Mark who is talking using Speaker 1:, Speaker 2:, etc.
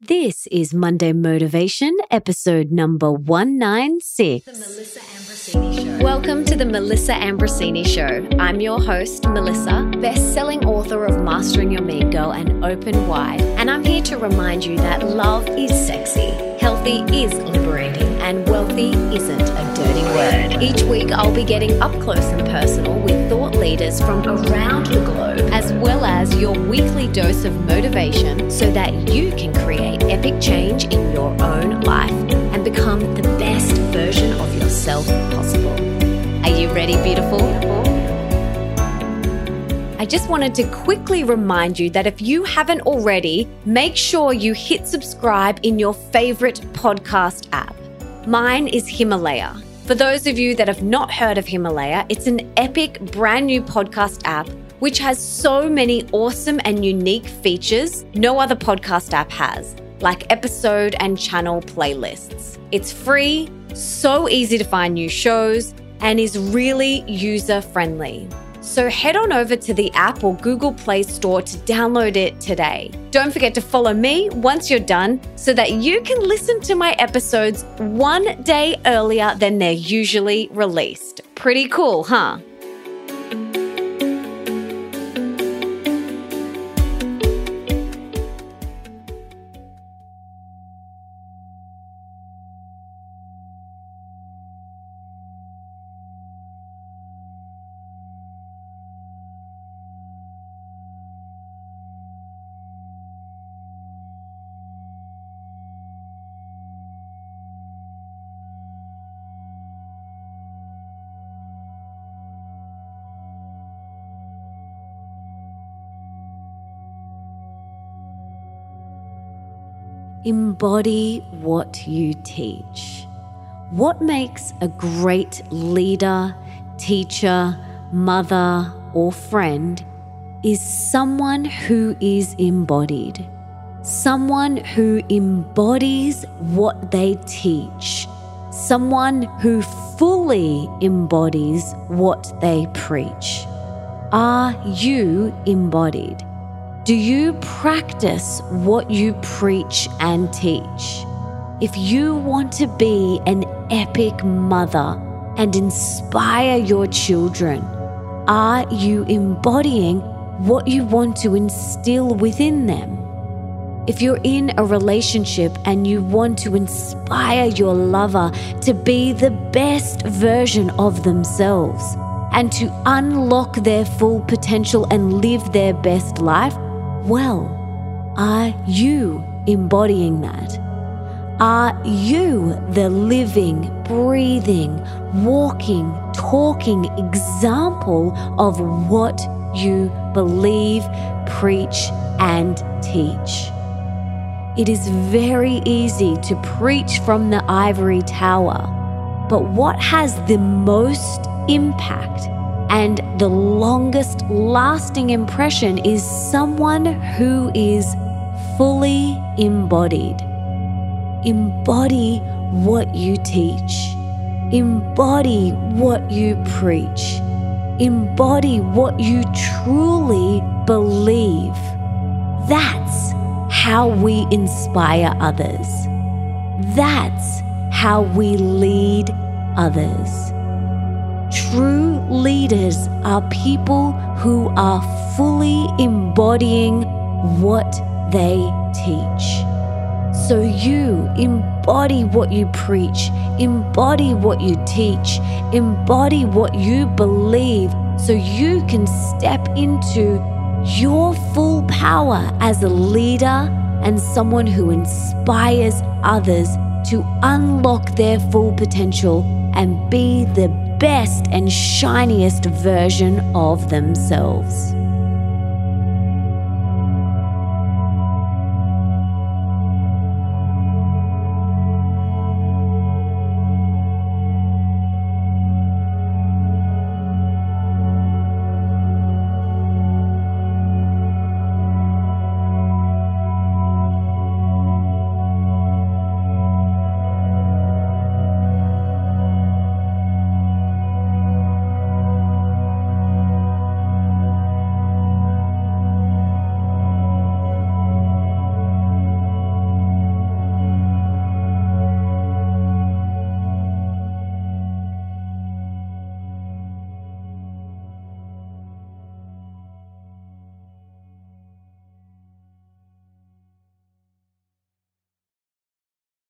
Speaker 1: This is Monday Motivation, episode number 196.
Speaker 2: The Melissa Ambrosini Show.
Speaker 1: Welcome to the Melissa Ambrosini Show. I'm your host, Melissa, best selling author of Mastering Your Mean Girl and Open Wide. And I'm here to remind you that love is sexy, healthy is liberating, and wealthy isn't a dirty word. Each week, I'll be getting up close and personal with thought leaders from around the globe, as well as your weekly dose of motivation so that you can create change in your own life and become the best version of yourself possible. Are you ready, beautiful? I just wanted to quickly remind you that if you haven't already, make sure you hit subscribe in your favorite podcast app. Mine is Himalaya. For those of you that have not heard of Himalaya, it's an epic brand new podcast app which has so many awesome and unique features no other podcast app has, like episode and channel playlists. It's free, so easy to find new shows, and is really user friendly. So head on over to the app or Google Play Store to download it today. Don't forget to follow me once you're done so that you can listen to my episodes one day earlier than they're usually released. Pretty cool, huh? Embody what you teach. What makes a great leader, teacher, mother, or friend is someone who is embodied. Someone who embodies what they teach. Someone who fully embodies what they preach. Are you embodied? Do you practice what you preach and teach? If you want to be an epic mother and inspire your children, are you embodying what you want to instill within them? If you're in a relationship and you want to inspire your lover to be the best version of themselves and to unlock their full potential and live their best life, well, are you embodying that? Are you the living, breathing, walking, talking example of what you believe, preach, and teach? It is very easy to preach from the ivory tower, but what has the most impact and the longest lasting impression is someone who is fully embodied. Embody what you teach, embody what you preach, embody what you truly believe. That's how we inspire others. That's how we lead others. True leaders are people who are fully embodying what they teach. So you embody what you preach, embody what you teach, embody what you believe so you can step into your full power as a leader and someone who inspires others to unlock their full potential and be the best and shiniest version of themselves.